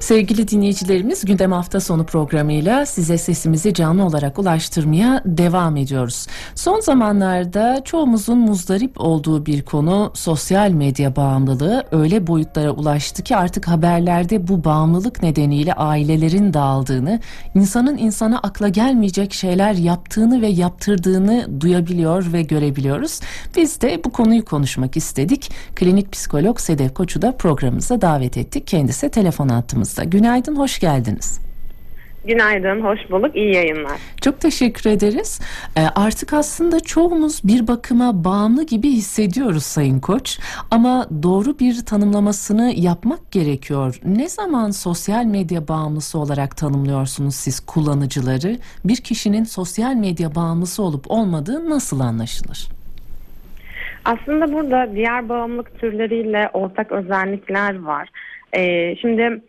Sevgili dinleyicilerimiz gündem hafta sonu programıyla size sesimizi canlı olarak ulaştırmaya devam ediyoruz. Son zamanlarda çoğumuzun muzdarip olduğu bir konu sosyal medya bağımlılığı öyle boyutlara ulaştı ki artık haberlerde bu bağımlılık nedeniyle ailelerin dağıldığını, insanın insana akla gelmeyecek şeyler yaptığını ve yaptırdığını duyabiliyor ve görebiliyoruz. Biz de bu konuyu konuşmak istedik. Klinik psikolog Sedef Koç'u da programımıza davet ettik. Kendisi telefon attığımızda hattımızda. Günaydın, hoş geldiniz. Günaydın, hoş bulduk. İyi yayınlar. Çok teşekkür ederiz. E, artık aslında çoğumuz bir bakıma bağımlı gibi hissediyoruz Sayın Koç. Ama doğru bir tanımlamasını yapmak gerekiyor. Ne zaman sosyal medya bağımlısı olarak tanımlıyorsunuz siz kullanıcıları? Bir kişinin sosyal medya bağımlısı olup olmadığı nasıl anlaşılır? Aslında burada diğer bağımlılık türleriyle ortak özellikler var. Ee, şimdi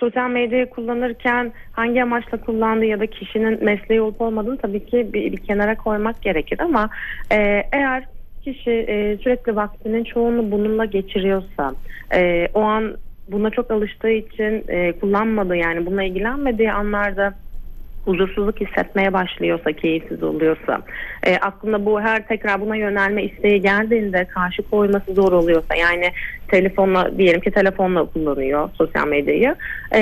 sosyal medyayı kullanırken hangi amaçla kullandığı ya da kişinin mesleği olup olmadığını tabii ki bir, bir kenara koymak gerekir ama e, eğer kişi e, sürekli vaktinin çoğunu bununla geçiriyorsa e, o an buna çok alıştığı için e, kullanmadığı yani bununla ilgilenmediği anlarda huzursuzluk hissetmeye başlıyorsa, keyifsiz oluyorsa, e, aklında bu her tekrar buna yönelme isteği geldiğinde karşı koyması zor oluyorsa, yani telefonla diyelim ki telefonla kullanıyor sosyal medyayı, e,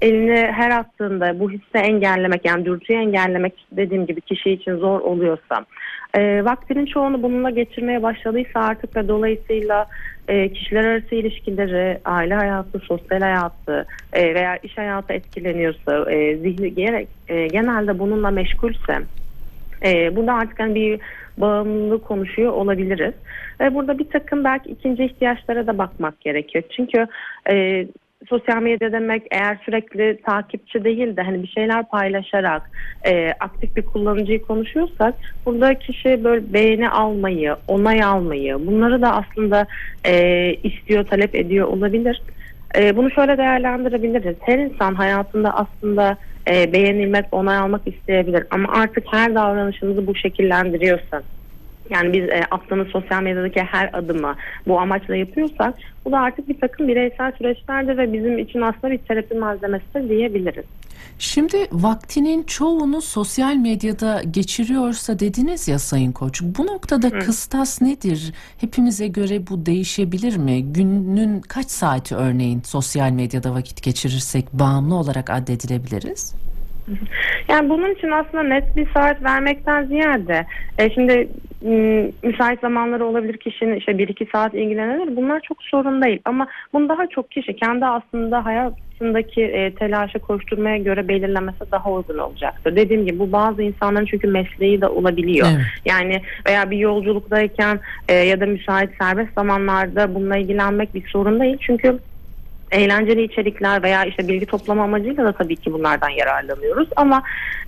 elini her attığında bu hissi engellemek yani dürtüyü engellemek dediğim gibi kişi için zor oluyorsa, e, vaktinin çoğunu bununla geçirmeye başladıysa artık ve dolayısıyla e, kişiler arası ilişkileri, aile hayatı, sosyal hayatı e, veya iş hayatı etkileniyorsa, e, zihni gerek, e, genelde bununla meşgulse e, burada artık hani bir bağımlılık konuşuyor olabiliriz. Ve burada bir takım belki ikinci ihtiyaçlara da bakmak gerekiyor. Çünkü e, sosyal medya demek eğer sürekli takipçi değil de hani bir şeyler paylaşarak e, aktif bir kullanıcıyı konuşuyorsak burada kişi böyle beğeni almayı, onay almayı bunları da aslında e, istiyor, talep ediyor olabilir. E, bunu şöyle değerlendirebiliriz. Her insan hayatında aslında e, beğenilmek, onay almak isteyebilir ama artık her davranışımızı bu şekillendiriyorsa yani biz e, attığımız sosyal medyadaki her adımı bu amaçla yapıyorsak bu da artık bir takım bireysel süreçlerdir ve bizim için aslında bir terapi malzemesidir diyebiliriz. Şimdi vaktinin çoğunu sosyal medyada geçiriyorsa dediniz ya Sayın Koç. Bu noktada Hı. kıstas nedir? Hepimize göre bu değişebilir mi? Günün kaç saati örneğin sosyal medyada vakit geçirirsek bağımlı olarak addedilebiliriz? Yani bunun için aslında net bir saat vermekten ziyade e, şimdi müsait zamanları olabilir kişinin işte bir iki saat ilgilenebilir. Bunlar çok sorun değil ama bunu daha çok kişi kendi aslında hayatındaki e, telaşa koşturmaya göre belirlemesi daha uygun olacaktır. Dediğim gibi bu bazı insanların çünkü mesleği de olabiliyor. Evet. Yani veya bir yolculuktayken e, ya da müsait serbest zamanlarda bununla ilgilenmek bir sorun değil. Çünkü eğlenceli içerikler veya işte bilgi toplama amacıyla da tabii ki bunlardan yararlanıyoruz. Ama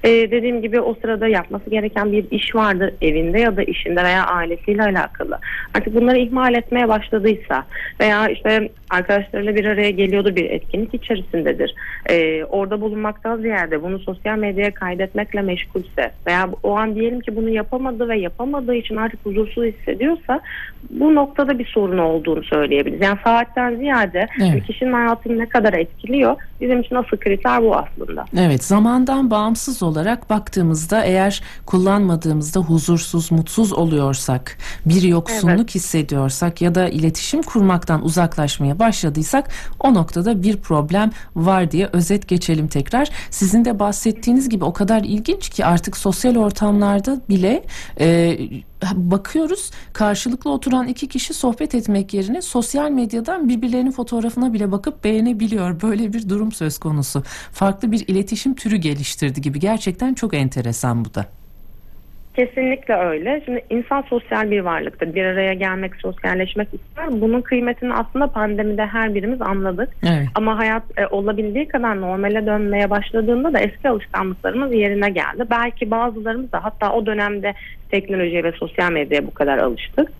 e, dediğim gibi o sırada yapması gereken bir iş vardır evinde ya da işinde veya ailesiyle alakalı. Artık bunları ihmal etmeye başladıysa veya işte arkadaşlarıyla bir araya geliyordur bir etkinlik içerisindedir. E, orada bulunmaktan ziyade bunu sosyal medyaya kaydetmekle meşgulse veya o an diyelim ki bunu yapamadı ve yapamadığı için artık huzursuz hissediyorsa bu noktada bir sorun olduğunu söyleyebiliriz. Yani saatten ziyade evet. kişinin hayatını ne kadar etkiliyor bizim için asıl kriter bu aslında. Evet zamandan bağımsız olarak baktığımızda eğer kullanmadığımızda huzursuz, mutsuz oluyorsak, bir yoksunluk evet. hissediyorsak ya da iletişim kurmaktan uzaklaşmaya başladıysak o noktada bir problem var diye özet geçelim tekrar. Sizin de bahsettiğiniz gibi o kadar ilginç ki artık sosyal ortamlarda bile e, bakıyoruz karşılıklı oturan iki kişi sohbet etmek yerine sosyal medyadan birbirlerinin fotoğrafına bile bakıp beğenebiliyor. Böyle bir durum söz konusu. Farklı bir iletişim türü geliştirdi gibi. Gerçekten çok enteresan bu da. Kesinlikle öyle. Şimdi insan sosyal bir varlıktır. Bir araya gelmek, sosyalleşmek ister. Bunun kıymetini aslında pandemide her birimiz anladık. Evet. Ama hayat e, olabildiği kadar normale dönmeye başladığında da eski alışkanlıklarımız yerine geldi. Belki bazılarımız da hatta o dönemde teknolojiye ve sosyal medyaya bu kadar alıştık.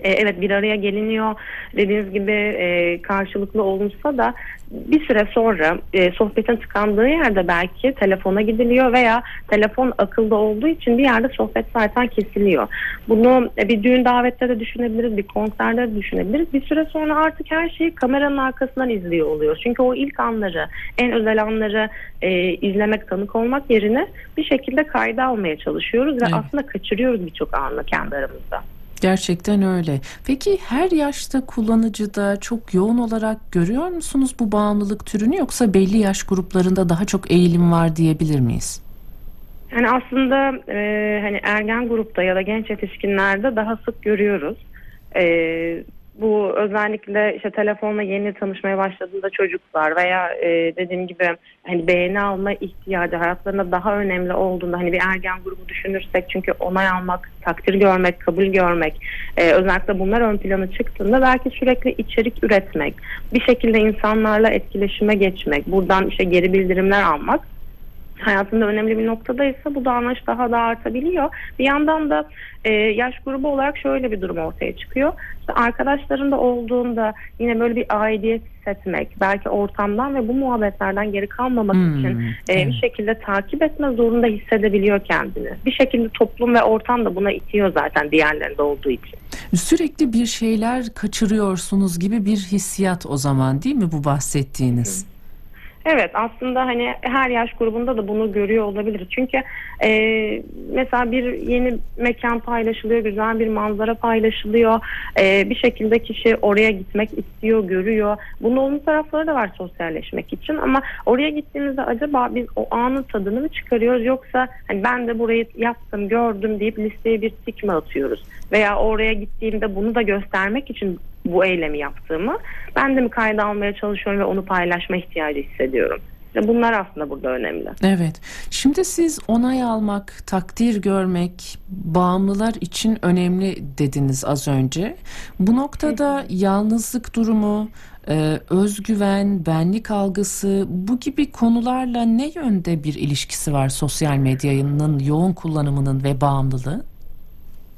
E, evet bir araya geliniyor dediğiniz gibi e, karşılıklı olunsa da bir süre sonra e, sohbetin tıkandığı yerde belki telefona gidiliyor veya telefon akılda olduğu için bir yerde sohbet zaten kesiliyor. Bunu e, bir düğün davette de düşünebiliriz, bir konserde de düşünebiliriz. Bir süre sonra artık her şeyi kameranın arkasından izliyor oluyor. Çünkü o ilk anları, en özel anları e, izlemek, tanık olmak yerine bir şekilde kayda almaya çalışıyoruz ve Evet. aslında kaçırıyoruz birçok anı kendi aramızda. Gerçekten öyle. Peki her yaşta kullanıcıda çok yoğun olarak görüyor musunuz bu bağımlılık türünü yoksa belli yaş gruplarında daha çok eğilim var diyebilir miyiz? Yani aslında e, hani ergen grupta ya da genç yetişkinlerde daha sık görüyoruz. E, bu özellikle işte telefonla yeni tanışmaya başladığında çocuklar veya e, dediğim gibi hani beğeni alma ihtiyacı hayatlarında daha önemli olduğunda hani bir ergen grubu düşünürsek çünkü onay almak, takdir görmek, kabul görmek e, özellikle bunlar ön plana çıktığında belki sürekli içerik üretmek, bir şekilde insanlarla etkileşime geçmek, buradan işte geri bildirimler almak hayatında önemli bir noktadaysa bu davranış daha da artabiliyor. Bir yandan da e, yaş grubu olarak şöyle bir durum ortaya çıkıyor. İşte arkadaşlarında olduğunda yine böyle bir aidiyet hissetmek, belki ortamdan ve bu muhabbetlerden geri kalmamak Hmm, için e, bir şekilde takip etme zorunda hissedebiliyor kendini. Bir şekilde toplum ve ortam da buna itiyor zaten diğerlerinde olduğu için. Sürekli bir şeyler kaçırıyorsunuz gibi bir hissiyat o zaman değil mi bu bahsettiğiniz? Evet aslında hani her yaş grubunda da bunu görüyor olabiliriz. Çünkü e, mesela bir yeni mekan paylaşılıyor, güzel bir manzara paylaşılıyor. E, bir şekilde kişi oraya gitmek istiyor, görüyor. Bunun olumlu tarafları da var sosyalleşmek için ama oraya gittiğimizde acaba biz o anın tadını mı çıkarıyoruz yoksa hani ben de burayı yaptım, gördüm deyip listeye bir tik mi atıyoruz? Veya oraya gittiğimde bunu da göstermek için bu eylemi yaptığımı ben de mi kayda almaya çalışıyorum ve onu paylaşma ihtiyacı hissediyorum. İşte bunlar aslında burada önemli. Evet. Şimdi siz onay almak, takdir görmek bağımlılar için önemli dediniz az önce. Bu noktada yalnızlık durumu, e, özgüven, benlik algısı bu gibi konularla ne yönde bir ilişkisi var sosyal medyanın yoğun kullanımının ve bağımlılığı?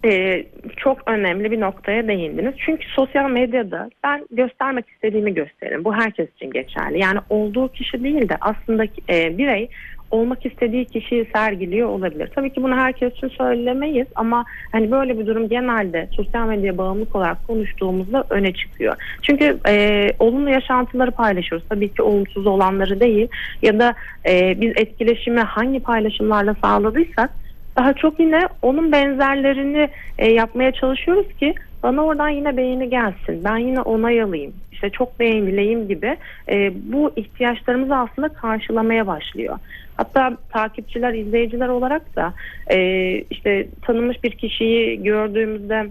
Ee, çok önemli bir noktaya değindiniz. Çünkü sosyal medyada ben göstermek istediğimi gösteririm. Bu herkes için geçerli. Yani olduğu kişi değil de aslında e, birey olmak istediği kişiyi sergiliyor olabilir. Tabii ki bunu herkes için söylemeyiz ama hani böyle bir durum genelde sosyal medya bağımlılık olarak konuştuğumuzda öne çıkıyor. Çünkü e, olumlu yaşantıları paylaşıyoruz. Tabii ki olumsuz olanları değil ya da e, biz etkileşimi hangi paylaşımlarla sağladıysak daha çok yine onun benzerlerini e, yapmaya çalışıyoruz ki bana oradan yine beğeni gelsin. Ben yine onay alayım. İşte çok beğenileyim gibi e, bu ihtiyaçlarımızı aslında karşılamaya başlıyor. Hatta takipçiler, izleyiciler olarak da e, işte tanınmış bir kişiyi gördüğümüzde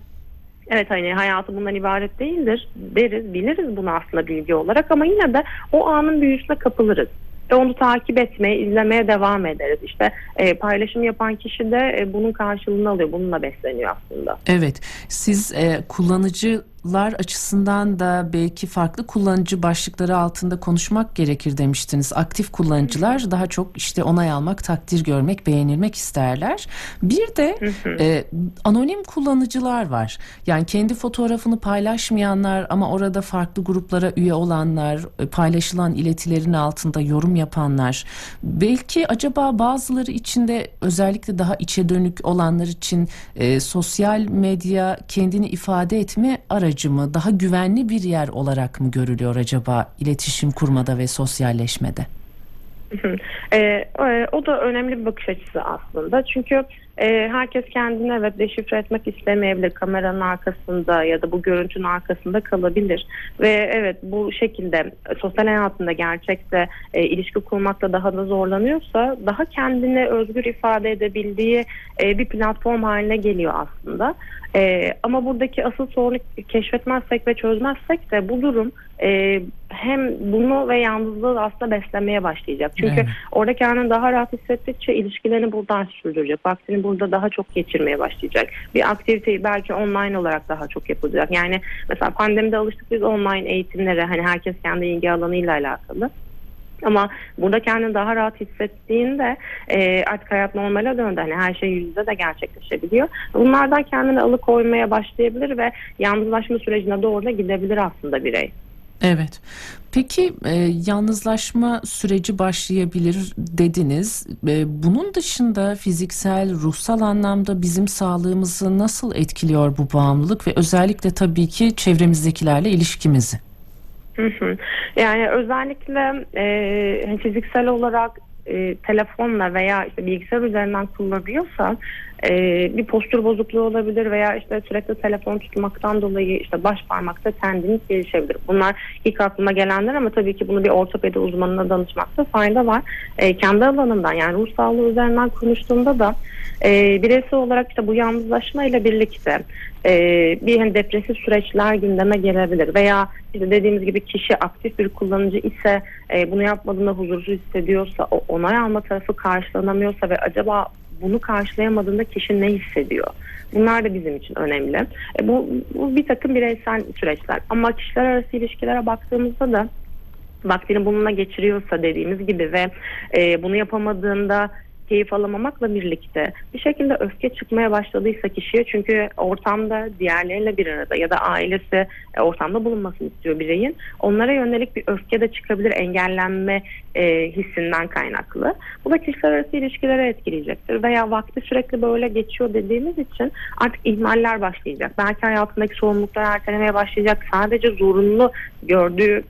Evet hani hayatı bundan ibaret değildir deriz, biliriz bunu aslında bilgi olarak ama yine de o anın büyüsüne kapılırız. Ve onu takip etmeye, izlemeye devam ederiz. İşte e, paylaşım yapan kişi de e, bunun karşılığını alıyor, bununla besleniyor aslında. Evet, siz e, kullanıcılar açısından da belki farklı kullanıcı başlıkları altında konuşmak gerekir demiştiniz. Aktif kullanıcılar daha çok işte onay almak, takdir görmek, beğenilmek isterler. Bir de e, anonim kullanıcılar var. Yani kendi fotoğrafını paylaşmayanlar ama orada farklı gruplara üye olanlar, e, paylaşılan iletilerin altında yorum yapanlar. Belki acaba bazıları için de özellikle daha içe dönük olanlar için e, sosyal medya kendini ifade etme aracı mı, daha güvenli bir yer olarak mı görülüyor acaba iletişim kurmada ve sosyalleşmede? e, e, o da önemli bir bakış açısı aslında. Çünkü e, herkes kendini evet deşifre etmek istemeyebilir. Kameranın arkasında ya da bu görüntünün arkasında kalabilir. Ve evet bu şekilde sosyal hayatında gerçekte e, ilişki kurmakta daha da zorlanıyorsa daha kendini özgür ifade edebildiği e, bir platform haline geliyor aslında. E, ama buradaki asıl sorunu keşfetmezsek ve çözmezsek de bu durum e, hem bunu ve yalnızlığı aslında beslemeye başlayacak. Çünkü Evet. orada kendini daha rahat hissettikçe ilişkilerini buradan sürdürecek. Vaktini burada daha çok geçirmeye başlayacak. Bir aktiviteyi belki online olarak daha çok yapılacak. Yani mesela pandemide alıştık biz online eğitimlere hani herkes kendi ilgi alanıyla alakalı. Ama burada kendini daha rahat hissettiğinde e, artık hayat normale döndü. Hani her şey yüzde de gerçekleşebiliyor. Bunlardan kendini alıkoymaya başlayabilir ve yalnızlaşma sürecine doğru da gidebilir aslında birey. Evet. Peki e, yalnızlaşma süreci başlayabilir dediniz. E, bunun dışında fiziksel, ruhsal anlamda bizim sağlığımızı nasıl etkiliyor bu bağımlılık ve özellikle tabii ki çevremizdekilerle ilişkimizi? Hı hı. Yani özellikle e, hani fiziksel olarak e, telefonla veya işte bilgisayar üzerinden kullanıyorsa e, bir postür bozukluğu olabilir veya işte sürekli telefon tutmaktan dolayı işte baş parmakta tendinit gelişebilir. Bunlar ilk aklıma gelenler ama tabii ki bunu bir ortopedi uzmanına danışmakta fayda var. E, kendi alanımdan yani ruh sağlığı üzerinden konuştuğumda da e, bireysel olarak işte bu yalnızlaşma ile birlikte e, bir hani depresif süreçler gündeme gelebilir veya işte dediğimiz gibi kişi aktif bir kullanıcı ise e, bunu yapmadığında huzursuz hissediyorsa o onay alma tarafı karşılanamıyorsa ve acaba bunu karşılayamadığında kişi ne hissediyor? Bunlar da bizim için önemli. E, bu, bu bir takım bireysel süreçler ama kişiler arası ilişkilere baktığımızda da vaktini bununla geçiriyorsa dediğimiz gibi ve e, bunu yapamadığında keyif alamamakla birlikte bir şekilde öfke çıkmaya başladıysa kişiye çünkü ortamda diğerleriyle bir arada ya da ailesi e, ortamda bulunmasını istiyor bireyin. Onlara yönelik bir öfke de çıkabilir engellenme e, hissinden kaynaklı. Bu da kişiler arası ilişkilere etkileyecektir. Veya vakti sürekli böyle geçiyor dediğimiz için artık ihmaller başlayacak. Belki hayatındaki sorumluluklar ertelemeye başlayacak. Sadece zorunlu gördüğü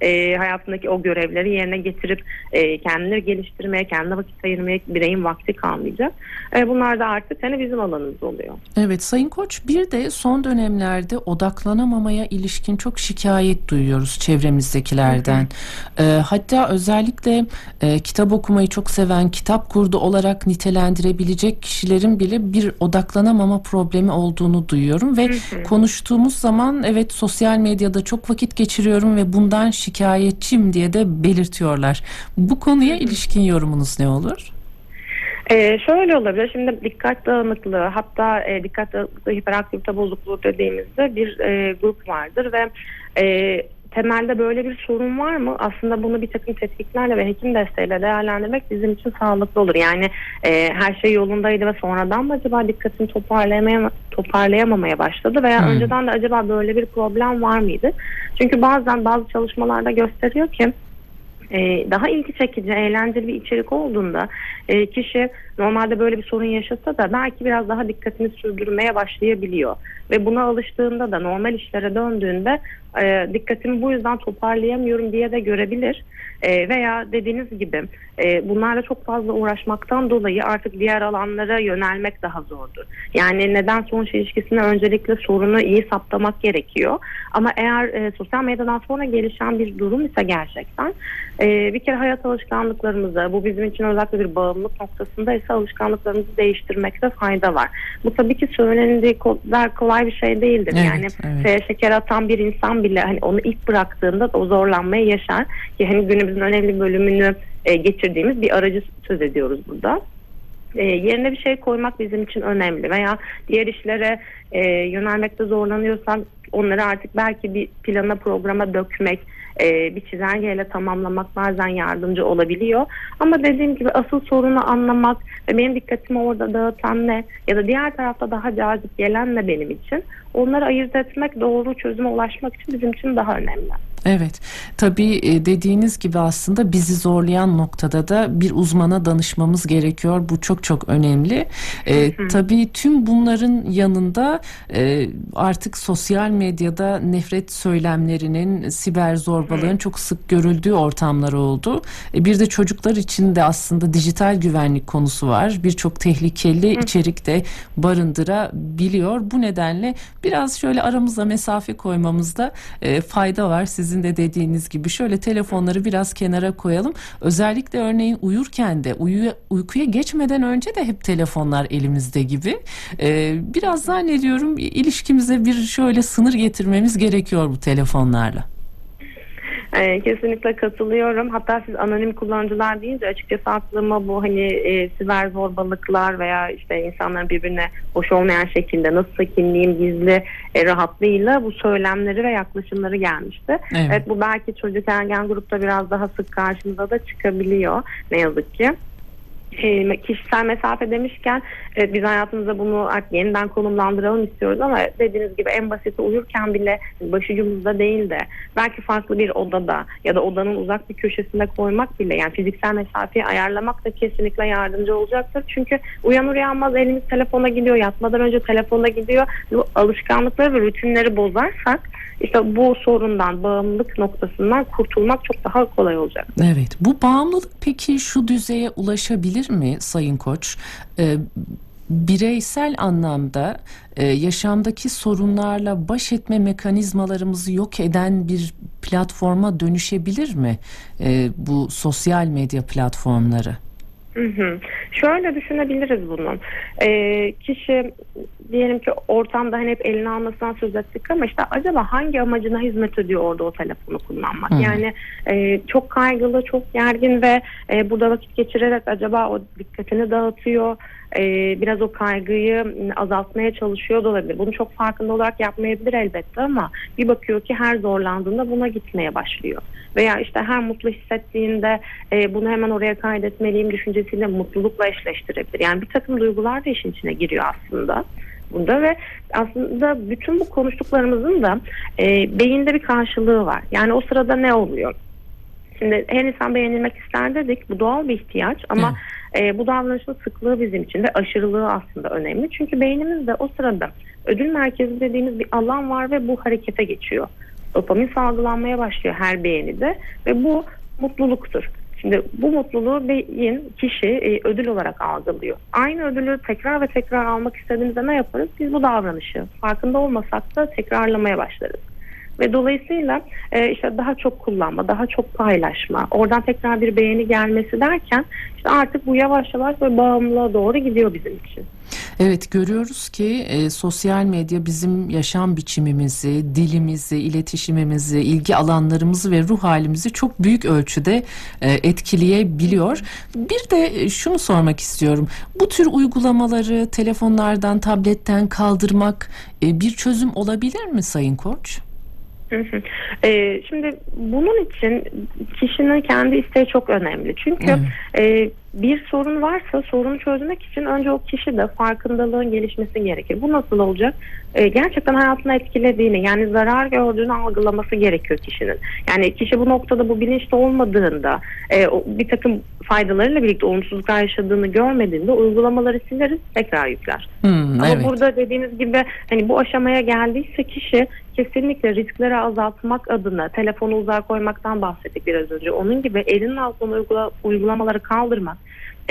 e, hayatındaki o görevleri yerine getirip e, kendileri geliştirmeye, kendine vakit ayırmaya bireyin vakti kalmayacak. E, bunlar da artık hani bizim alanımız oluyor. Evet Sayın Koç bir de son dönemlerde odaklanamamaya ilişkin çok şikayet duyuyoruz çevremizdekilerden. Hı hı. E, hatta özellikle e, kitap okumayı çok seven, kitap kurdu olarak nitelendirebilecek kişilerin bile bir odaklanamama problemi olduğunu duyuyorum ve hı hı. konuştuğumuz zaman evet sosyal medyada çok vakit geçiriyorum ve bundan şikayetçiyim diye de belirtiyorlar. Bu konuya ilişkin yorumunuz ne olur? Ee, şöyle olabilir. Şimdi dikkat dağınıklığı hatta e, dikkat dağınıklığı hiperaktivite bozukluğu dediğimizde bir e, grup vardır ve e, temelde böyle bir sorun var mı? Aslında bunu bir takım tetkiklerle ve hekim desteğiyle değerlendirmek bizim için sağlıklı olur. Yani e, her şey yolundaydı ve sonradan mı acaba dikkatini toparlayamaya, toparlayamamaya başladı veya hmm. önceden de acaba böyle bir problem var mıydı? Çünkü bazen bazı çalışmalarda gösteriyor ki e, daha ilgi çekici, eğlenceli bir içerik olduğunda e, kişi normalde böyle bir sorun yaşasa da belki biraz daha dikkatini sürdürmeye başlayabiliyor. Ve buna alıştığında da normal işlere döndüğünde e, dikkatimi bu yüzden toparlayamıyorum diye de görebilir. E, veya dediğiniz gibi e, bunlarla çok fazla uğraşmaktan dolayı artık diğer alanlara yönelmek daha zordur. Yani neden sonuç ilişkisine öncelikle sorunu iyi saptamak gerekiyor. Ama eğer e, sosyal medyadan sonra gelişen bir durum ise gerçekten e, bir kere hayat alışkanlıklarımızı bu bizim için özellikle bir bağımlılık noktasında ise alışkanlıklarımızı değiştirmekte fayda var. Bu tabii ki söylendiği kadar kolay bir şey değildir. Evet, yani evet. şeker atan bir insan bile hani onu ilk bıraktığında o zorlanmayı yaşar ki hani günümüzün önemli bölümünü e, geçirdiğimiz bir aracı söz ediyoruz burada. E, yerine bir şey koymak bizim için önemli veya diğer işlere e, yönelmekte zorlanıyorsan onları artık belki bir plana programa dökmek e, bir çizelgeyle tamamlamak bazen yardımcı olabiliyor. Ama dediğim gibi asıl sorunu anlamak ve benim dikkatimi orada dağıtan ne ya da diğer tarafta daha cazip gelen ne benim için onları ayırt etmek doğru çözüme ulaşmak için bizim için daha önemli. Evet tabii e, dediğiniz gibi aslında bizi zorlayan noktada da bir uzmana danışmamız gerekiyor. Bu çok çok önemli. Ee, tabii tüm bunların yanında e, artık sosyal medyada nefret söylemlerinin, siber zorbalığın çok sık görüldüğü ortamlar oldu. E, bir de çocuklar için de aslında dijital güvenlik konusu var. Birçok tehlikeli içerik de barındırabiliyor. Bu nedenle biraz şöyle aramıza mesafe koymamızda e, fayda var. Sizin de dediğiniz gibi şöyle telefonları biraz kenara koyalım. Özellikle örneğin uyurken de uyu, uykuya geçmeden önce de hep telefonlar elimizde gibi. E, biraz zannediyorum ilişkimize bir şöyle sınır getirmemiz gerekiyor bu telefonlarla. E, kesinlikle katılıyorum. Hatta siz anonim kullanıcılar deyince açıkçası aklıma bu hani e, siber zorbalıklar veya işte insanların birbirine hoş olmayan şekilde nasıl kimliğim gizli e, rahatlığıyla bu söylemleri ve yaklaşımları gelmişti. Evet. evet bu belki çocuk ergen grupta biraz daha sık karşımıza da çıkabiliyor ne yazık ki e, kişisel mesafe demişken evet, biz hayatımızda bunu yeniden konumlandıralım istiyoruz ama dediğiniz gibi en basiti uyurken bile başucumuzda değil de belki farklı bir odada ya da odanın uzak bir köşesinde koymak bile yani fiziksel mesafeyi ayarlamak da kesinlikle yardımcı olacaktır. Çünkü uyanır uyanmaz elimiz telefona gidiyor yatmadan önce telefona gidiyor. Bu alışkanlıkları ve rutinleri bozarsak işte bu sorundan bağımlılık noktasından kurtulmak çok daha kolay olacak. Evet bu bağımlılık peki şu düzeye ulaşabilir mi Sayın Koç? Ee, bireysel anlamda e, yaşamdaki sorunlarla baş etme mekanizmalarımızı yok eden bir platforma dönüşebilir mi e, bu sosyal medya platformları? Hı hı. Şöyle düşünebiliriz bunun. Ee, kişi diyelim ki ortamda hani hep eline almasından söz ettik ama işte acaba hangi amacına hizmet ediyor orada o telefonu kullanmak? Hı. Yani e, çok kaygılı, çok gergin ve e, burada vakit geçirerek acaba o dikkatini dağıtıyor, e, biraz o kaygıyı azaltmaya çalışıyor da olabilir. Bunu çok farkında olarak yapmayabilir elbette ama bir bakıyor ki her zorlandığında buna gitmeye başlıyor. Veya işte her mutlu hissettiğinde e, bunu hemen oraya kaydetmeliyim düşüncesiyle mutlulukla eşleştirebilir. Yani bir takım duygular da işin içine giriyor aslında bunda ve aslında bütün bu konuştuklarımızın da e, beyinde bir karşılığı var. Yani o sırada ne oluyor? Şimdi her insan beğenilmek ister dedik. Bu doğal bir ihtiyaç ama e, bu davranışın sıklığı bizim için ve aşırılığı aslında önemli. Çünkü beynimizde o sırada ödül merkezi dediğimiz bir alan var ve bu harekete geçiyor. Dopamin salgılanmaya başlıyor her beğenide ve bu mutluluktur. Şimdi bu mutluluğu beyin kişi e, ödül olarak algılıyor. Aynı ödülü tekrar ve tekrar almak istediğimizde ne yaparız? Biz bu davranışı farkında olmasak da tekrarlamaya başlarız. Ve dolayısıyla e, işte daha çok kullanma, daha çok paylaşma, oradan tekrar bir beğeni gelmesi derken işte artık bu yavaş yavaş ve bağımlılığa doğru gidiyor bizim için. Evet görüyoruz ki e, sosyal medya bizim yaşam biçimimizi, dilimizi, iletişimimizi, ilgi alanlarımızı ve ruh halimizi çok büyük ölçüde e, etkileyebiliyor. Bir de şunu sormak istiyorum. Bu tür uygulamaları telefonlardan, tabletten kaldırmak e, bir çözüm olabilir mi Sayın Koç? Ee, şimdi bunun için kişinin kendi isteği çok önemli. Çünkü e, bir sorun varsa sorunu çözmek için önce o kişi de farkındalığın gelişmesi gerekir. Bu nasıl olacak? Ee, gerçekten hayatını etkilediğini yani zarar gördüğünü algılaması gerekiyor kişinin. Yani kişi bu noktada bu bilinçli olmadığında e, bir takım faydalarıyla birlikte olumsuzluklar yaşadığını görmediğinde uygulamaları sileriz tekrar yükler. Hmm, Ama evet. burada dediğiniz gibi hani bu aşamaya geldiyse kişi kesinlikle riskleri azaltmak adına telefonu uzağa koymaktan bahsettik biraz önce. Onun gibi elinin altına uygula, uygulamaları kaldırmak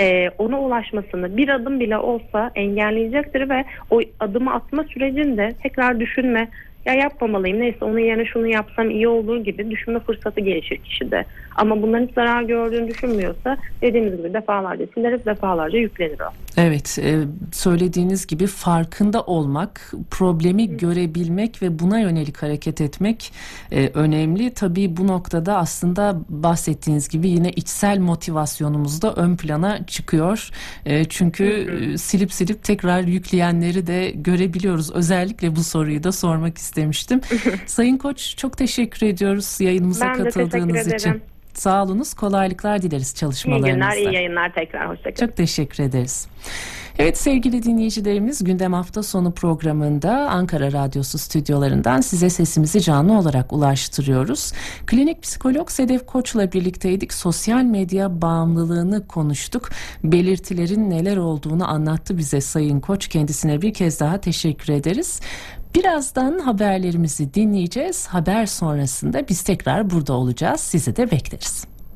e, ona ulaşmasını bir adım bile olsa engelleyecektir ve o adımı atma sürecinde tekrar düşünme ya yapmamalıyım neyse onun yerine şunu yapsam iyi olur gibi düşünme fırsatı gelişir kişide. Ama bunların hiç zarar gördüğünü düşünmüyorsa dediğimiz gibi defalarca sileriz defalarca yüklenir o. Evet e, söylediğiniz gibi farkında olmak, problemi Hı. görebilmek ve buna yönelik hareket etmek e, önemli. Tabii bu noktada aslında bahsettiğiniz gibi yine içsel motivasyonumuz da ön plana çıkıyor. E, çünkü Hı. silip silip tekrar yükleyenleri de görebiliyoruz. Özellikle bu soruyu da sormak istemiştim. Sayın Koç çok teşekkür ediyoruz yayınımıza ben katıldığınız için. Sağ olunuz. Kolaylıklar dileriz çalışmalarınızda. İyi günler, iyi yayınlar tekrar. Hoşçakalın. Çok teşekkür ederiz. Evet sevgili dinleyicilerimiz gündem hafta sonu programında Ankara Radyosu stüdyolarından size sesimizi canlı olarak ulaştırıyoruz. Klinik psikolog Sedef Koç'la birlikteydik. Sosyal medya bağımlılığını konuştuk. Belirtilerin neler olduğunu anlattı bize Sayın Koç. Kendisine bir kez daha teşekkür ederiz. Birazdan haberlerimizi dinleyeceğiz. Haber sonrasında biz tekrar burada olacağız. Sizi de bekleriz.